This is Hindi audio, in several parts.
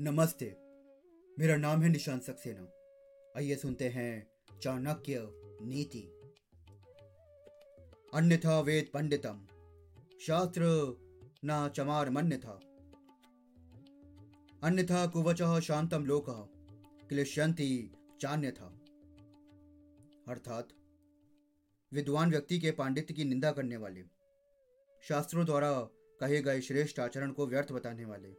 नमस्ते। मेरा नाम है निशांत सक्सेना। आइए सुनते हैं चाणक्य नीति। अन्यथा वेद पंडितम, शास्त्र न चमार मन्यथा। अन्यथा कुवच शांतम लोक क्लिश्यंती चान्यथा। अर्थात, विद्वान व्यक्ति के पांडित्य की निंदा करने वाले, शास्त्रों द्वारा कहे गए श्रेष्ठ आचरण को व्यर्थ बताने वाले,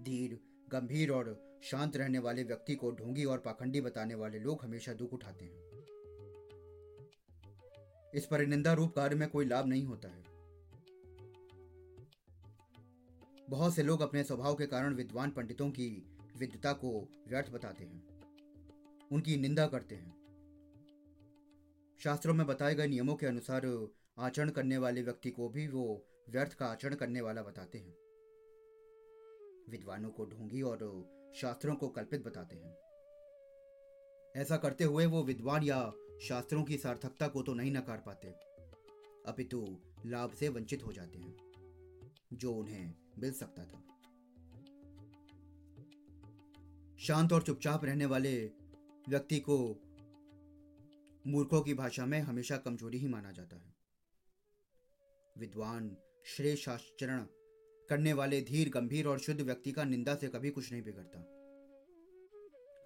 धीर गंभीर और शांत रहने वाले व्यक्ति को ढोंगी और पाखंडी बताने वाले लोग हमेशा दुख उठाते हैं। इस परिनिंदा रूप कार्य में कोई लाभ नहीं होता है। बहुत से लोग अपने स्वभाव के कारण विद्वान पंडितों की विद्वता को व्यर्थ बताते हैं। उनकी निंदा करते हैं। शास्त्रों में बताए गए नियमों के अनुसार आचरण करने वाले व्यक्ति को भी वो व्यर्थ का आचरण करने वाला बताते हैं। विद्वानों को ढोंगी और शास्त्रों को कल्पित बताते हैं। ऐसा करते हुए वो विद्वान या शास्त्रों की सार्थकता को तो नहीं नकार पाते, अपितु लाभ से वंचित हो जाते हैं, जो उन्हें मिल सकता था। शांत और चुपचाप रहने वाले व्यक्ति को मूर्खों की भाषा में हमेशा कमज़ोरी ही माना जाता है। विद्वान श्रेष्ठ आचरण करने वाले धीर, गंभीर और शुद्ध व्यक्ति का निंदा से कभी कुछ नहीं बिगड़ता।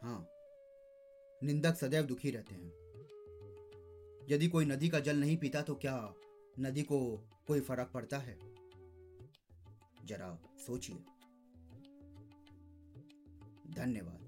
हाँ निंदक सदैव दुखी रहते हैं। यदि कोई नदी का जल नहीं पीता तो क्या नदी को कोई फ़र्क पड़ता है? जरा सोचिए। धन्यवाद।